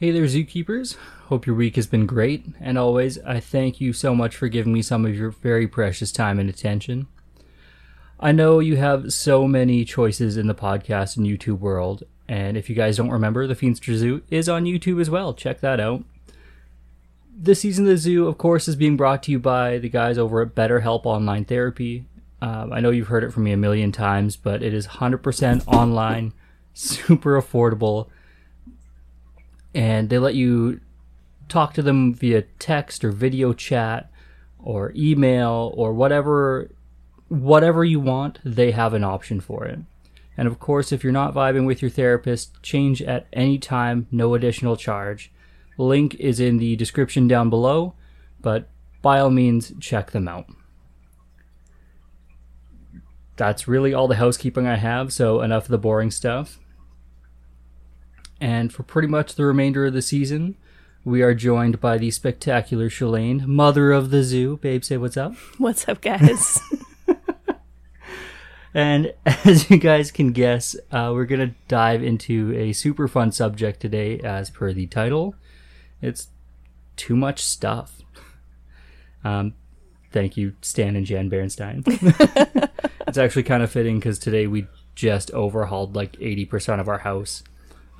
Hey there, zookeepers. Hope your week has been great. And always, I thank you so much for giving me some of your very precious time and attention. I know you have so many choices in the podcast and YouTube world. And if you guys don't remember, the Feenstra Zoo is on YouTube as well. Check that out. This season of the zoo, of course, is being brought to you by the guys over at BetterHelp Online Therapy. Um, I know you've heard it from me a million times, but it is 100% online, super affordable and they let you talk to them via text or video chat or email or whatever whatever you want they have an option for it. And of course if you're not vibing with your therapist change at any time no additional charge. Link is in the description down below but by all means check them out. That's really all the housekeeping i have so enough of the boring stuff and for pretty much the remainder of the season, we are joined by the spectacular Chelaynne, mother of the zoo. Babe, say what's up. What's up, guys? and as you guys can guess, uh, we're going to dive into a super fun subject today, as per the title. It's too much stuff. Um, thank you, Stan and Jan Bernstein. it's actually kind of fitting because today we just overhauled like 80% of our house.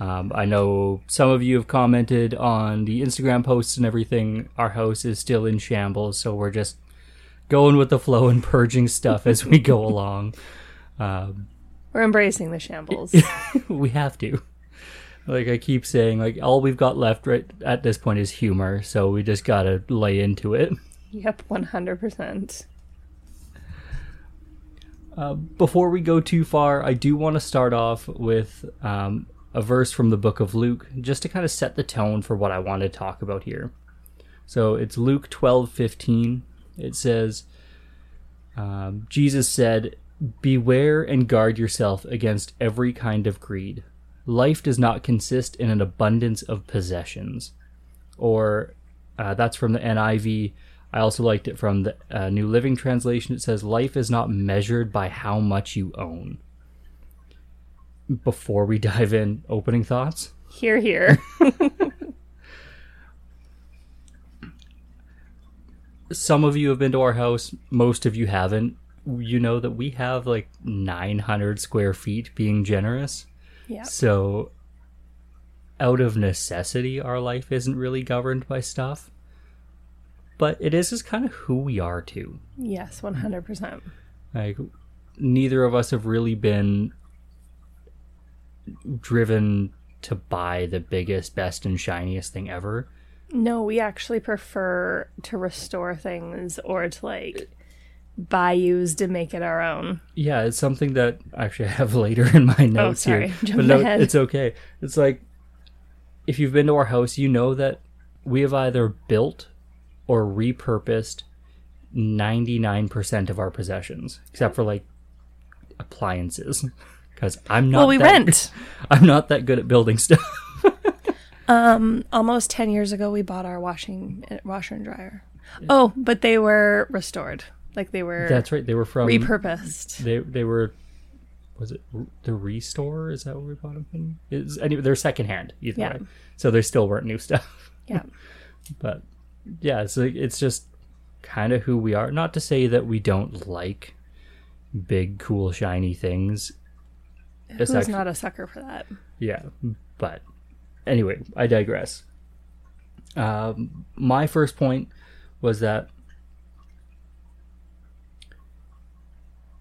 Um, I know some of you have commented on the Instagram posts and everything. Our house is still in shambles, so we're just going with the flow and purging stuff as we go along. Um, we're embracing the shambles. we have to. Like I keep saying, like all we've got left right at this point is humor, so we just gotta lay into it. Yep, one hundred percent. Uh, before we go too far, I do want to start off with um, a verse from the book of Luke just to kind of set the tone for what I want to talk about here. So it's Luke 12 15. It says, um, Jesus said, Beware and guard yourself against every kind of greed. Life does not consist in an abundance of possessions. Or uh, that's from the NIV. I also liked it from the uh, New Living Translation. It says, Life is not measured by how much you own before we dive in, opening thoughts? Here, here. Some of you have been to our house, most of you haven't. You know that we have like 900 square feet, being generous. Yeah. So, out of necessity, our life isn't really governed by stuff. But it is just kind of who we are, too. Yes, 100%. Like, neither of us have really been driven to buy the biggest, best, and shiniest thing ever. No, we actually prefer to restore things or to like buy used and make it our own. Yeah, it's something that actually I have later in my oh, notes oh, sorry. here. Jump but no, ahead. it's okay. It's like if you've been to our house, you know that we have either built or repurposed 99% of our possessions, except for like appliances. because I'm not. Well, we that, rent. I'm not that good at building stuff. um, almost ten years ago, we bought our washing washer and dryer. Oh, but they were restored. Like they were. That's right. They were from repurposed. They they were. Was it the ReStore? Is that what we bought them from? Is anyway, they're secondhand either yeah. way. So they still weren't new stuff. Yeah. but yeah, it's like it's just kind of who we are. Not to say that we don't like big, cool, shiny things. Who's actually, not a sucker for that? Yeah, but anyway, I digress. Um, my first point was that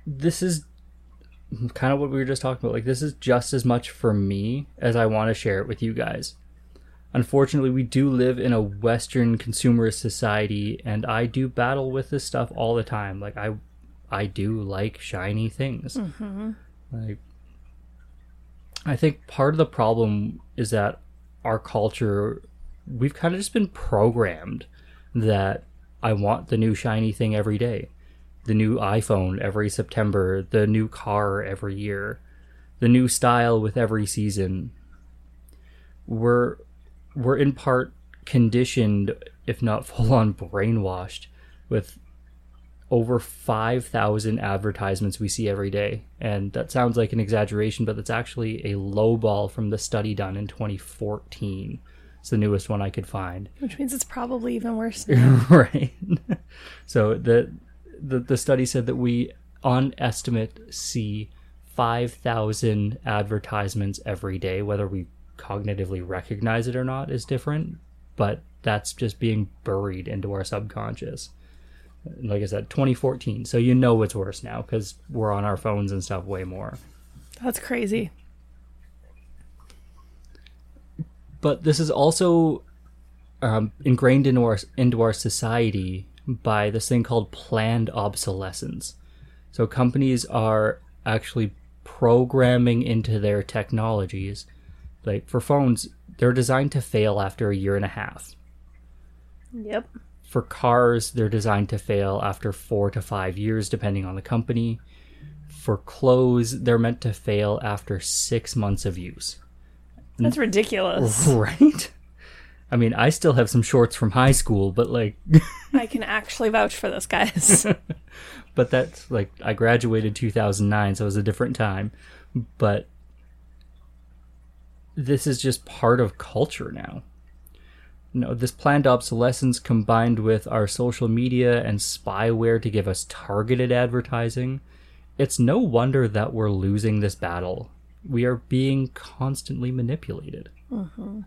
this is kind of what we were just talking about. Like, this is just as much for me as I want to share it with you guys. Unfortunately, we do live in a Western consumerist society, and I do battle with this stuff all the time. Like, I, I do like shiny things. Mm-hmm. Like, I think part of the problem is that our culture we've kind of just been programmed that I want the new shiny thing every day. The new iPhone every September, the new car every year, the new style with every season. We're we're in part conditioned, if not full on brainwashed, with over 5,000 advertisements we see every day. And that sounds like an exaggeration, but that's actually a low ball from the study done in 2014. It's the newest one I could find. Which means it's probably even worse right. so the, the the study said that we on estimate see 5,000 advertisements every day whether we cognitively recognize it or not is different, but that's just being buried into our subconscious like I said, 2014. So you know it's worse now because we're on our phones and stuff way more. That's crazy. But this is also um, ingrained into our into our society by this thing called planned obsolescence. So companies are actually programming into their technologies, like for phones, they're designed to fail after a year and a half. Yep. For cars, they're designed to fail after four to five years, depending on the company. For clothes, they're meant to fail after six months of use. That's ridiculous. Right? I mean, I still have some shorts from high school, but like, I can actually vouch for this, guys. but that's like, I graduated 2009, so it was a different time. But this is just part of culture now you know, this planned obsolescence combined with our social media and spyware to give us targeted advertising, it's no wonder that we're losing this battle. We are being constantly manipulated. Mm-hmm.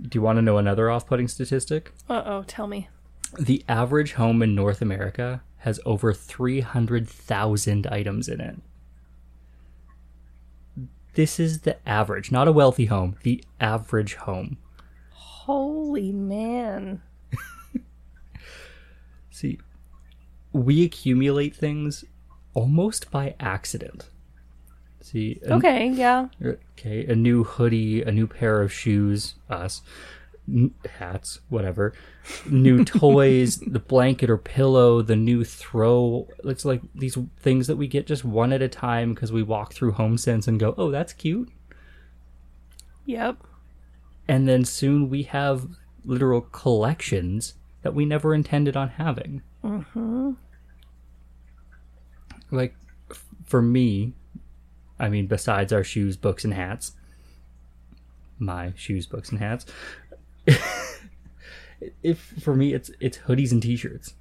Do you want to know another off putting statistic? Uh oh, tell me. The average home in North America has over 300,000 items in it. This is the average, not a wealthy home, the average home. Holy man. See, we accumulate things almost by accident. See, an- Okay, yeah. okay, a new hoodie, a new pair of shoes, us, n- hats, whatever, new toys, the blanket or pillow, the new throw. It's like these things that we get just one at a time because we walk through HomeSense and go, "Oh, that's cute." Yep. And then soon we have literal collections that we never intended on having. Mm-hmm. Like, f- for me, I mean, besides our shoes, books, and hats, my shoes, books, and hats. if for me, it's it's hoodies and t-shirts.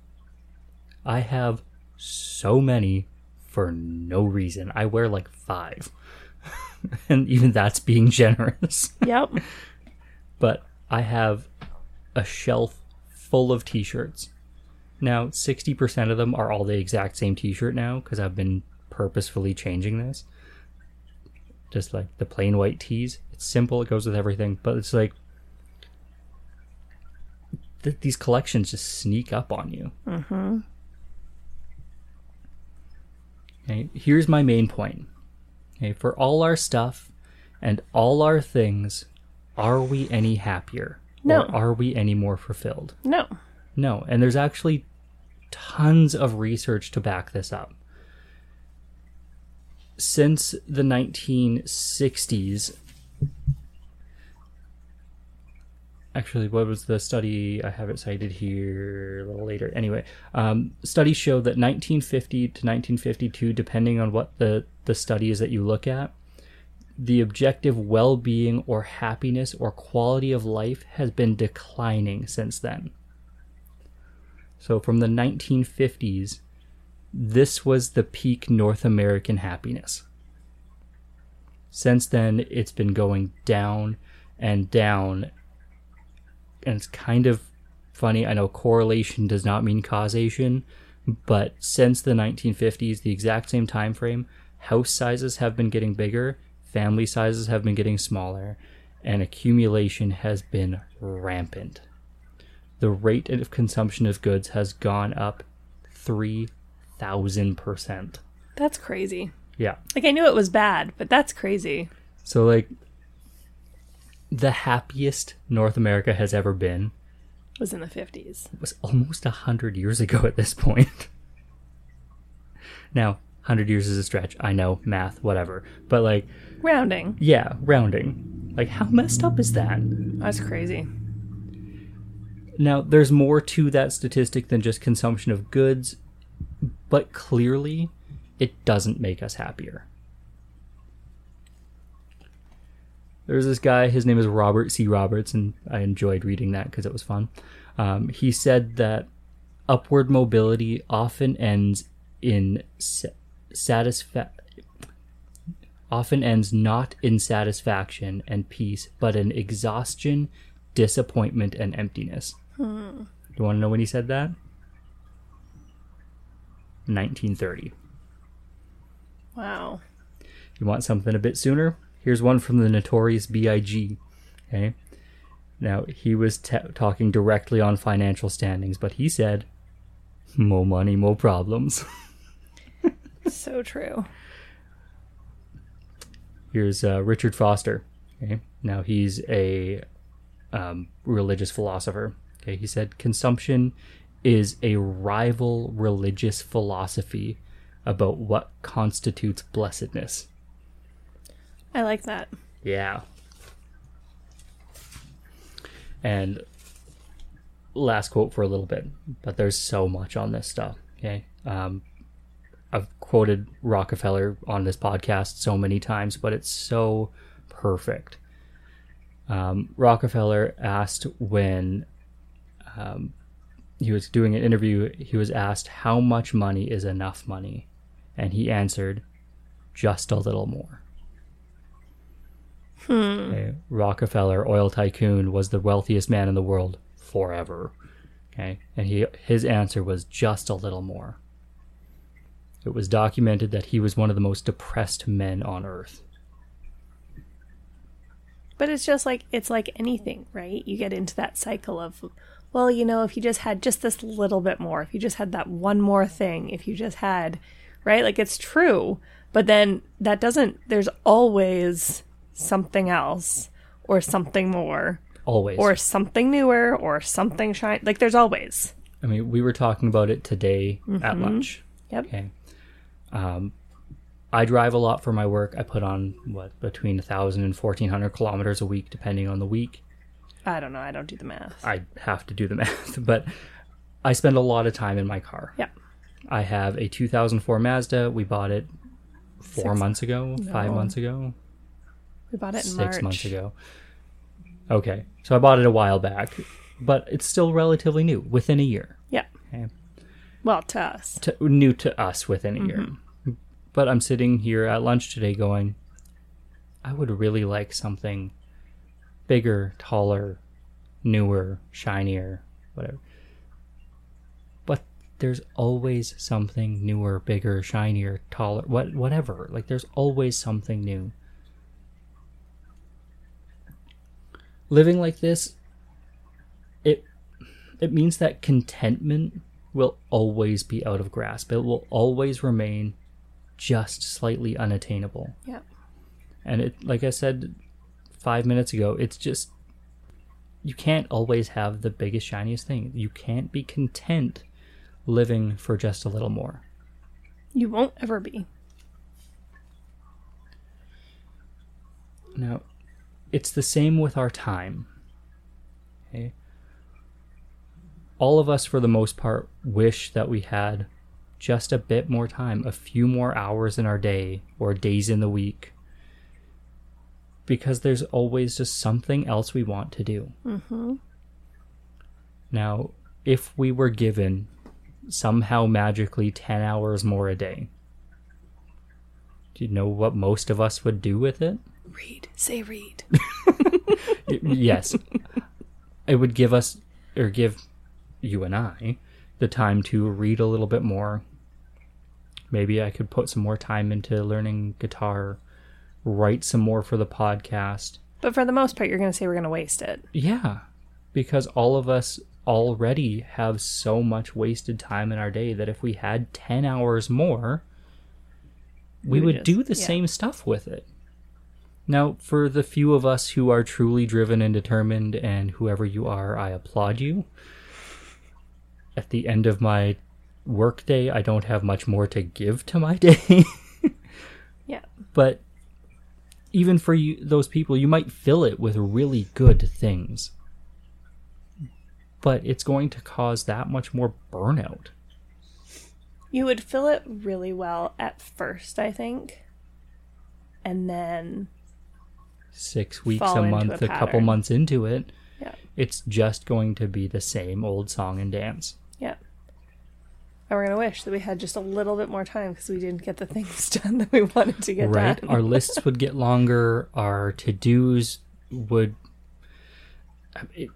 I have so many for no reason. I wear like five, and even that's being generous. Yep. but I have a shelf full of t-shirts. Now, 60% of them are all the exact same t-shirt now because I've been purposefully changing this. Just like the plain white tees. It's simple, it goes with everything, but it's like th- these collections just sneak up on you. Mm-hmm. Okay, here's my main point. Okay, for all our stuff and all our things, are we any happier? No. Or are we any more fulfilled? No. No, and there's actually tons of research to back this up. Since the 1960s, actually, what was the study? I have it cited here a little later. Anyway, um, studies show that 1950 to 1952, depending on what the, the study is that you look at, the objective well being or happiness or quality of life has been declining since then. So from the 1950s, this was the peak North American happiness. Since then, it's been going down and down. And it's kind of funny. I know correlation does not mean causation, but since the 1950s, the exact same time frame, house sizes have been getting bigger, family sizes have been getting smaller, and accumulation has been rampant the rate of consumption of goods has gone up 3000%. That's crazy. Yeah. Like I knew it was bad, but that's crazy. So like the happiest North America has ever been was in the 50s. It was almost a hundred years ago at this point. now, hundred years is a stretch. I know math, whatever, but like, Rounding. yeah, rounding. Like, how messed up is that? That's crazy. Now, there's more to that statistic than just consumption of goods, but clearly, it doesn't make us happier. There's this guy, his name is Robert C. Roberts, and I enjoyed reading that because it was fun. Um, he said that upward mobility often ends in sa- satisfa- often ends not in satisfaction and peace, but in exhaustion, disappointment, and emptiness. Do you want to know when he said that? 1930. Wow. You want something a bit sooner? Here's one from the notorious B.I.G. Okay. Now, he was t- talking directly on financial standings, but he said, More money, more problems. So true. Here's uh, Richard Foster. Okay. Now, he's a um, religious philosopher. Okay. He said, Consumption is a rival religious philosophy about what constitutes blessedness. I like that. Yeah. And last quote for a little bit, but there's so much on this stuff. Okay. Um, quoted Rockefeller on this podcast so many times, but it's so perfect. Um, Rockefeller asked when um, he was doing an interview, he was asked, How much money is enough money? And he answered, Just a little more. Okay. Rockefeller, oil tycoon, was the wealthiest man in the world forever. Okay, and he his answer was just a little more. It was documented that he was one of the most depressed men on earth. But it's just like it's like anything, right? You get into that cycle of well, you know, if you just had just this little bit more, if you just had that one more thing, if you just had right? Like it's true, but then that doesn't there's always something else or something more Always. or something newer or something shine like there's always. I mean, we were talking about it today at mm-hmm. lunch. Yep. Okay. Um, I drive a lot for my work. I put on what between a thousand and fourteen hundred kilometers a week, depending on the week. I don't know, I don't do the math. I have to do the math, but I spend a lot of time in my car. Yeah. I have a 2004 Mazda. We bought it four Six- months ago, five months ago, We bought it in six March. months ago. Okay, so I bought it a while back, but it's still relatively new, within a year. Yeah. Okay. Well, to us. To, new to us within a year. But I'm sitting here at lunch today going, I would really like something bigger, taller, newer, shinier, whatever. But there's always something newer, bigger, shinier, taller, what whatever. Like there's always something new. Living like this it it means that contentment will always be out of grasp. It will always remain just slightly unattainable. Yeah. And it, like I said five minutes ago, it's just you can't always have the biggest, shiniest thing. You can't be content living for just a little more. You won't ever be. Now, it's the same with our time. Okay? All of us, for the most part, wish that we had just a bit more time, a few more hours in our day or days in the week. Because there's always just something else we want to do. Mm-hmm. Now, if we were given somehow magically 10 hours more a day, do you know what most of us would do with it? Read. Say read. Yes. It would give us, or give you and I, the time to read a little bit more. Maybe I could put some more time into learning guitar, write some more for the podcast. But for the most part, you're going to say we're going to waste it. Yeah, because all of us already have so much wasted time in our day that if we had 10 hours more, we, We would just- do the yeah. same stuff with it. Now, for the few of us who are truly driven and determined, and whoever you are, I applaud you. At the end of my workday, I don't have much more to give to my day. Yeah. but even for you, those people, you might fill it with really good things. But it's going to cause that much more burnout. You would fill it really well at first, I think. And then Six weeks, a month, a a couple months into it, yeah. it's just going to be the same old song and dance. And we're going to wish that we had just a little bit more time because we didn't get the things done that we wanted to get right? done. Right. our lists would get longer. Our to dos would, it,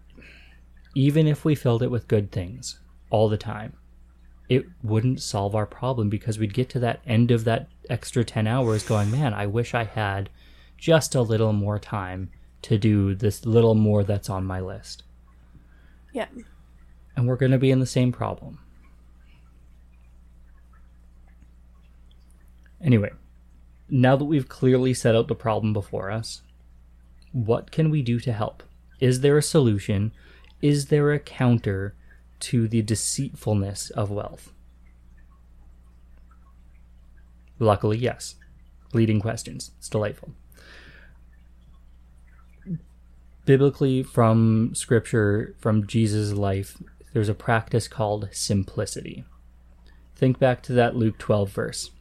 even if we filled it with good things all the time, it wouldn't solve our problem because we'd get to that end of that extra 10 hours going, man, I wish I had just a little more time to do this little more that's on my list. yeah. And we're going to be in the same problem. Anyway, now that we've clearly set out the problem before us, what can we do to help? Is there a solution? Is there a counter to the deceitfulness of wealth? Luckily, yes. Leading questions. It's delightful. Biblically, from scripture, from Jesus' life, there's a practice called simplicity. Think back to that Luke 12 verse.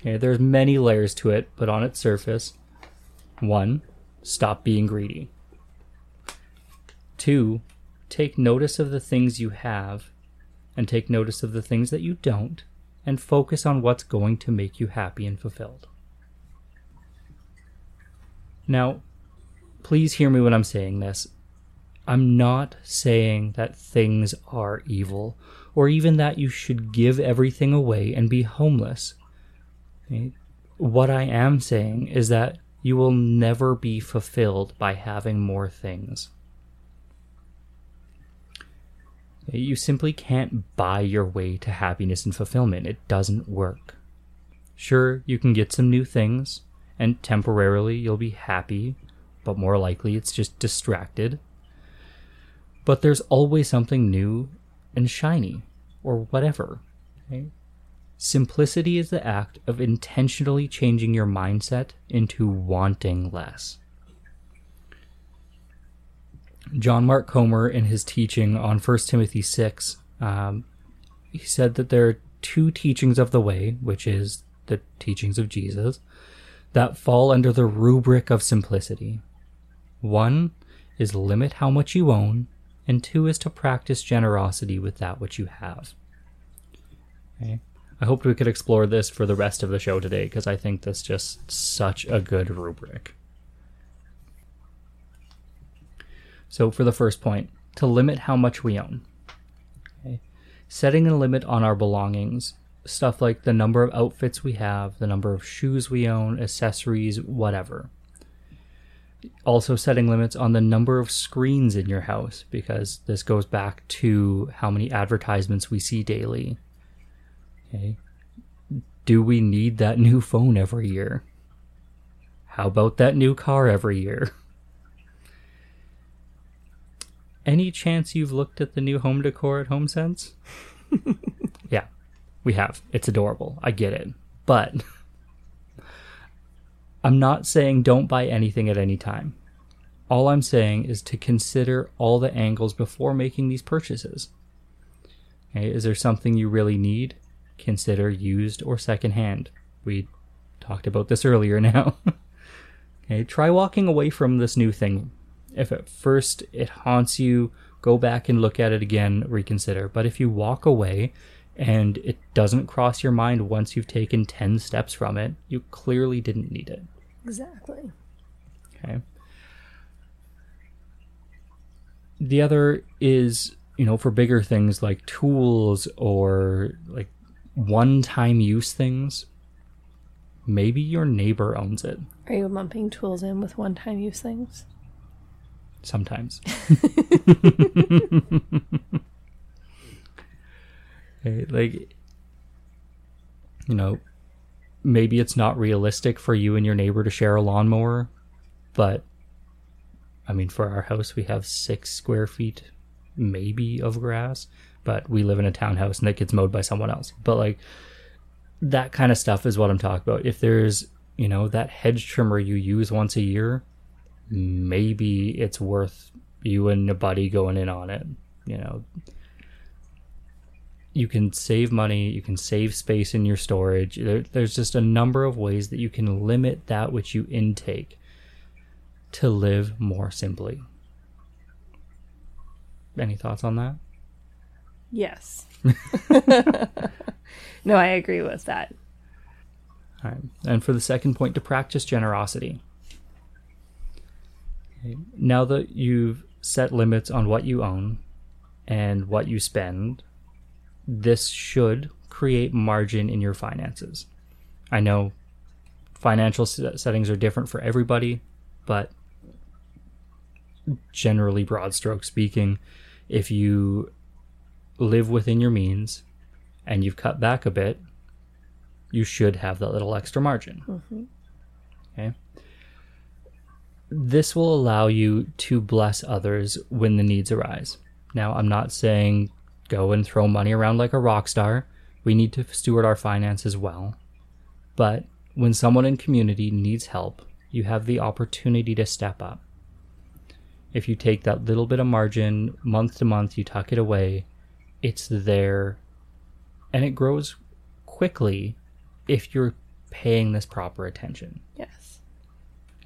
Okay, there's many layers to it, but on its surface, one, stop being greedy. Two, take notice of the things you have and take notice of the things that you don't and focus on what's going to make you happy and fulfilled. Now, please hear me when I'm saying this. I'm not saying that things are evil or even that you should give everything away and be homeless. What I am saying is that you will never be fulfilled by having more things. You simply can't buy your way to happiness and fulfillment. It doesn't work. Sure, you can get some new things, and temporarily you'll be happy, but more likely it's just distracted. But there's always something new and shiny, or whatever. Simplicity is the act of intentionally changing your mindset into wanting less. John Mark Comer, in his teaching on 1 Timothy 6, um, he said that there are two teachings of the way, which is the teachings of Jesus, that fall under the rubric of simplicity. One is limit how much you own, and two is to practice generosity with that which you have. Okay. I hoped we could explore this for the rest of the show today because I think that's just such a good rubric. So, for the first point, to limit how much we own. Okay. Setting a limit on our belongings, stuff like the number of outfits we have, the number of shoes we own, accessories, whatever. Also, setting limits on the number of screens in your house because this goes back to how many advertisements we see daily. Okay. Do we need that new phone every year? How about that new car every year? Any chance you've looked at the new home decor at HomeSense? yeah, we have. It's adorable. I get it. But I'm not saying don't buy anything at any time. All I'm saying is to consider all the angles before making these purchases. Okay, is there something you really need? Consider used or secondhand. We talked about this earlier now. okay, try walking away from this new thing. If at first it haunts you, go back and look at it again, reconsider. But if you walk away and it doesn't cross your mind once you've taken 10 steps from it, you clearly didn't need it. Exactly. Okay. The other is, you know, for bigger things like tools or like one time use things, maybe your neighbor owns it Are you lumping tools in with one time use things? sometimes. Like, you know, maybe it's not realistic for you and your neighbor to share a lawnmower. but I mean, for our house, we have six square feet, maybe, of grass, but we live in a townhouse and that gets mowed by someone else. But like that kind of stuff is what I'm talking about. If there's, you know, that hedge trimmer you use once a year, maybe it's worth you and a buddy going in on it. You know, you can save money, you can save space in your storage. There, there's just a number of ways that you can limit that which you intake to live more simply. Any thoughts on that? Yes. no, I agree with that. All right. And for the second point, to practice generosity. Okay. Now that you've set limits on what you own and what you spend, this should create margin in your finances. I know financial settings are different for everybody, but generally, broad stroke speaking, if you live within your means and you've cut back a bit, you should have that little extra margin. Mm-hmm. Okay. This will allow you to bless others when the needs arise. Now, I'm not saying go and throw money around like a rock star. We need to steward our finances well. But when someone in community needs help, you have the opportunity to step up. If you take that little bit of margin month to month, you tuck it away, it's there and it grows quickly if you're paying this proper attention. Yes.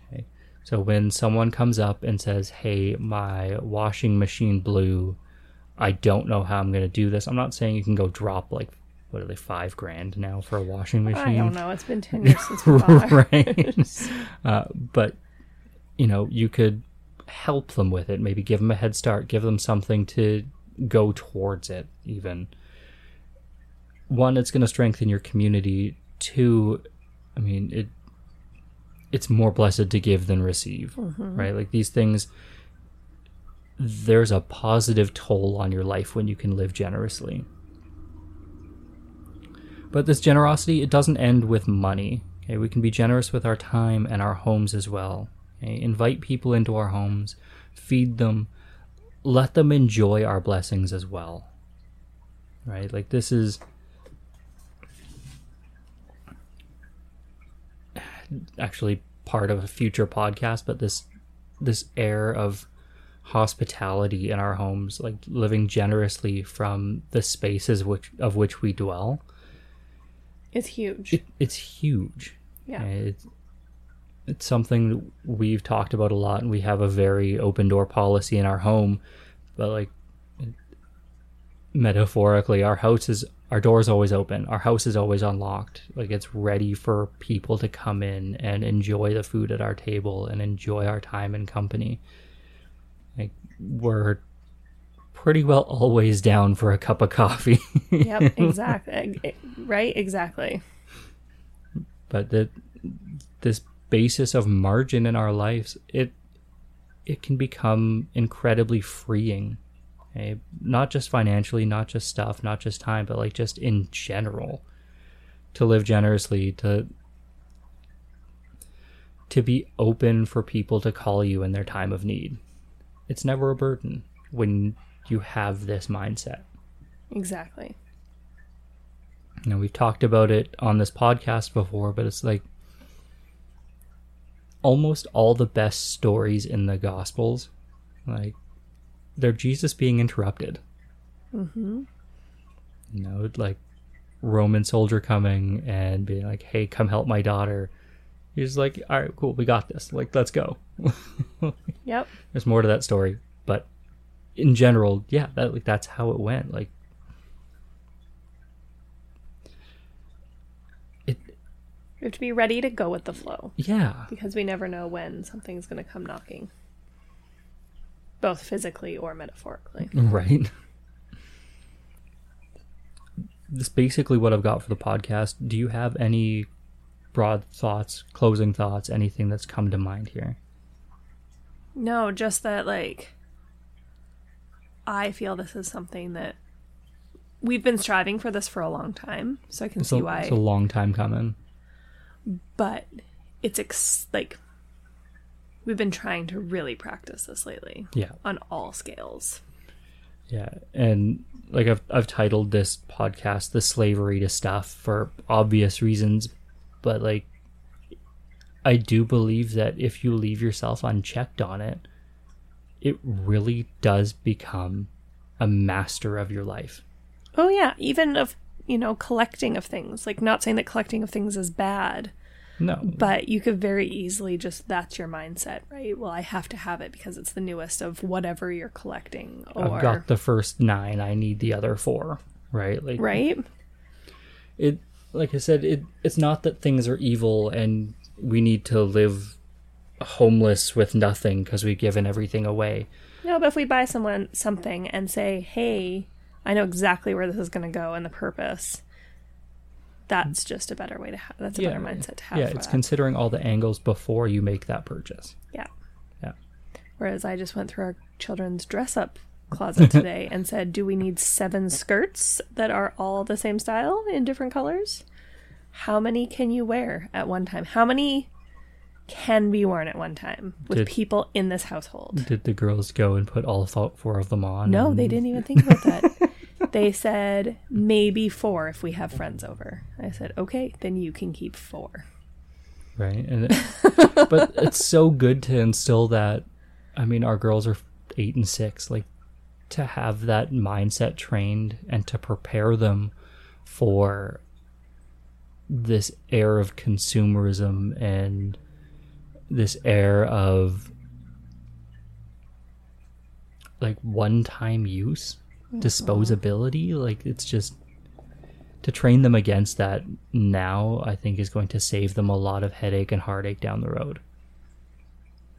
Okay. So when someone comes up and says, "Hey, my washing machine blew. I don't know how I'm going to do this." I'm not saying you can go drop like what are they 5 grand now for a washing machine? I don't know. It's been 10 years since we right. uh, but you know, you could help them with it, maybe give them a head start, give them something to go towards it even. One it's going to strengthen your community. Two i mean it it's more blessed to give than receive mm-hmm. right? Like these things there's a positive toll on your life when you can live generously. But this generosity it doesn't end with money okay? We can be generous with our time and our homes as well okay? invite people into our homes feed them let them enjoy our blessings as well. Right? Like this is actually part of a future podcast, but this this air of hospitality in our homes, like living generously from the spaces which of which we dwell. It's huge. It, it's huge. Yeah. It's, it's something we've talked about a lot and we have a very open door policy in our home but like metaphorically our house is our door is always open. Our house is always unlocked. Like it's ready for people to come in and enjoy the food at our table and enjoy our time and company. Like we're pretty well always down for a cup of coffee. Yep exactly. Right exactly. But that this basis of margin in our lives, it it can become incredibly freeing. Okay? Not just financially, not just stuff, not just time, but like just in general. To live generously, to to be open for people to call you in their time of need. It's never a burden when you have this mindset. Exactly. Now we've talked about it on this podcast before, but it's like almost all the best stories in the Gospels, like they're Jesus being interrupted. Mm-hmm. You know, like Roman soldier coming and being like, "Hey, come help my daughter." He's like, "All right, cool, we got this. Like, let's go." yep. There's more to that story, but in general, yeah, that like that's how it went. Like We have to be ready to go with the flow. Yeah. Because we never know when something's going to come knocking, both physically or metaphorically. Right. That's basically what I've got for the podcast. Do you have any broad thoughts, closing thoughts, anything that's come to mind here? No, just that, like, I feel this is something that we've been striving for this for a long time. So I can it's see a, why. It's a long time coming but it's ex- like We've been trying to really practice this lately Yeah. on all scales. Yeah, and like I've I've titled this podcast "The Slavery to Stuff" for obvious reasons, but like I do believe that if you leave yourself unchecked on it, it really does become a master of your life. Oh yeah, even of you know collecting of things. Like not saying that collecting of things is bad, No, but you could very easily just that's your mindset, right? Well, I have to have it because it's the newest of whatever you're collecting, or I've got the first nine. I need the other four. Right? Like right. it. Like I said, it it's not that things are evil and we need to live homeless with nothing because we've given everything away. No, but if we buy someone something and say, "Hey, I know exactly where this is going to go and the purpose," that's just a better way to have. That's a better mindset to have. Yeah, it's that. considering all the angles before you make that purchase. yeah. Yeah. Whereas I just went through our children's dress up closet today and said, "Do we need seven skirts that are all the same style in different colors? How many can you wear at one time? How many can be worn at one time with Did- people in this household?" Did the girls go and put all four of them on? No, and- they didn't even think about that. they said maybe four if we have friends over. I said, "Okay, then you can keep four. Right, and it, but it's so good to instill that. I mean, our girls are eight and six. Like to have that mindset trained and to prepare them for this air of consumerism and this air of like one-time use disposability like it's just to train them against that now i think is going to save them a lot of headache and heartache down the road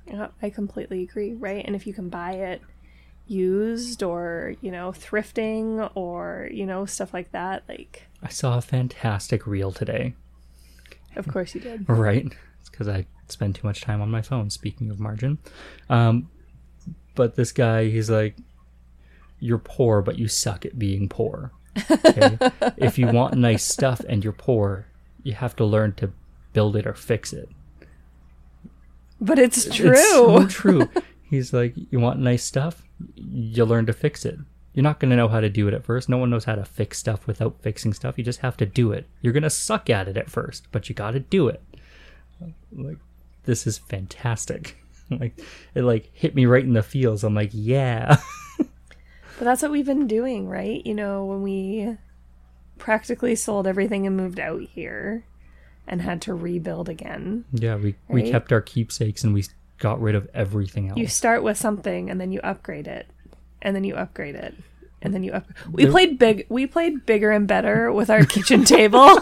Yeah, I completely agree, right? And if you can buy it used or, you know, thrifting or, you know, stuff like that, like, i saw a fantastic reel today of course you did. right it's because i spend too much time on my phone speaking of margin um, but this guy he's like you're poor but you suck at being poor okay? if you want nice stuff and you're poor you have to learn to build it or fix it But it's true. It's so true. He's like, you want nice stuff? You learn to fix it. You're not going to know how to do it at first. No one knows how to fix stuff without fixing stuff. You just have to do it. You're going to suck at it at first, but you got to do it. Like, this is fantastic. Like, it like hit me right in the feels. I'm like, yeah. But that's what we've been doing, right? You know, when we practically sold everything and moved out here and had to rebuild again. yeah, we, we kept our keepsakes and we got rid of everything else. You start with something and then you upgrade it. And then you upgrade it. And then you up We There- played big we played bigger and better with our kitchen table.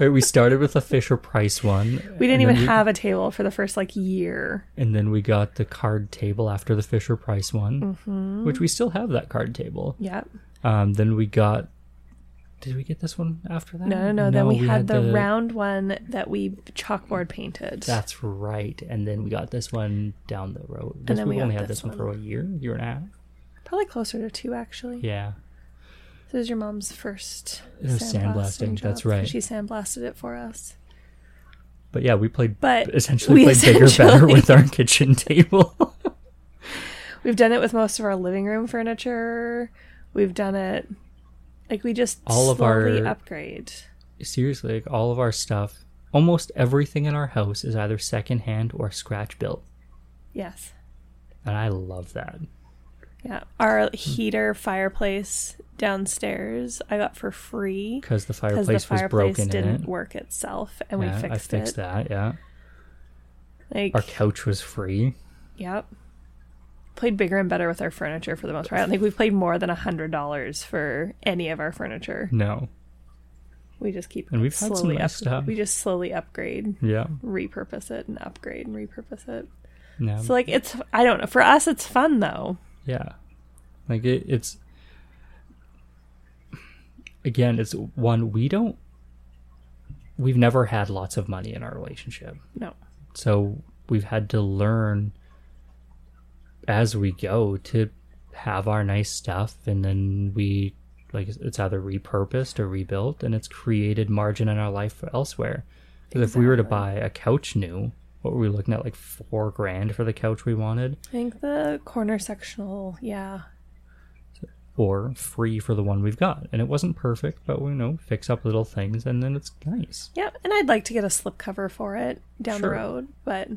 Right, we started with a Fisher Price one. We didn't and even have a table for the first like year. And then we got the card table after the Fisher Price one, Mm-hmm. which we still have that card table. Yep. Um, then we got. Did we get this one after that? No, no, no. then we, had, the, round one that we chalkboard painted. That's right. And then we got this one down the road. This, then we we only had this this one, one. for a year, year and a half. Probably closer to two actually. Yeah. This is your mom's first It was sandblasting, that's job. right. She sandblasted it for us. But yeah, we played. But essentially we played bigger, better with our kitchen table. We've done it with most of our living room furniture. We've done it like we just All of our- upgrade. Seriously, like all of our stuff, almost everything in our house is either secondhand or scratch built, Yes. and I love that. Yeah. Our heater fireplace downstairs I got for free Because the fireplace, the fireplace was broken didn't it. work itself and yeah, we fixed, I fixed it. that. Yeah, Like our couch was free. Yep. Played bigger and better with our furniture for the most part. I don't think we've played more than a hundred dollars for any of our furniture. No, We just keep And we've had some nice up- stuff. We just slowly upgrade, yeah, repurpose it, and upgrade and repurpose it. no, So like it's I don't know. For us, it's fun though. Yeah. Like it, it's again, it's one we don't. We've never had lots of money in our relationship. No. So we've had to learn as we go to have our nice stuff and then we like it's either repurposed or rebuilt and it's created margin in our life elsewhere because if we were to buy a couch new what were we looking at? Like four grand for the couch we wanted, I think the corner sectional, yeah. or free for the one we've got. And it wasn't perfect, but we you know fix up little things, and then it's nice. Yeah, and I'd like to get a slip cover for it down Sure. the road, but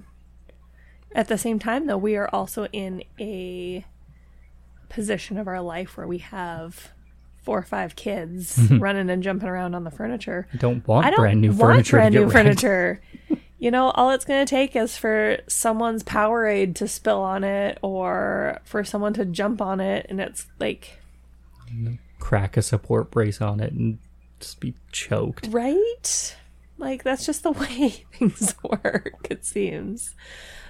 at the same time though, we are also in a position of our life where we have four or five kids running and jumping around on the furniture. I don't want I don't brand new want furniture brand to get new furniture. you know, all it's going to take is for someone's Powerade to spill on it or for someone to jump on it and it's like Crack a support brace on it and just be choked. Right? Like that's just the way things work, it seems.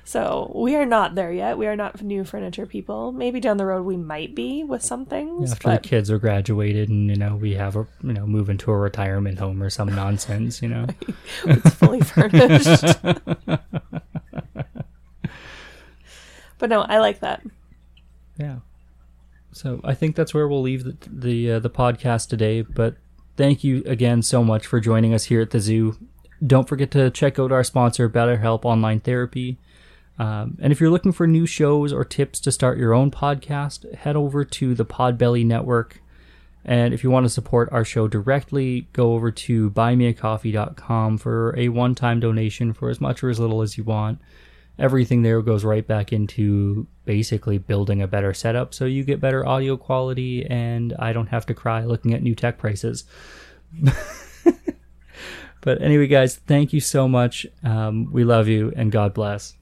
So we are not there yet. We are not new furniture people. Maybe down the road we might be with some things. After but the kids are graduated and you know we have a you know move into a retirement home or some nonsense, you know. it's fully furnished. but no, I like that. Yeah. So I think that's where we'll leave the the, uh, the podcast today. But thank you again so much for joining us here at the zoo. Don't forget to check out our sponsor, BetterHelp Online Therapy. Um, and if you're looking for new shows or tips to start your own podcast, head over to the Podbelly Network. And if you want to support our show directly, go over to buymeacoffee.com for a one time donation for as much or as little as you want everything there goes right back into basically building a better setup so you get better audio quality and I don't have to cry looking at new tech prices. but anyway, guys, thank you so much. Um, we love you and God bless.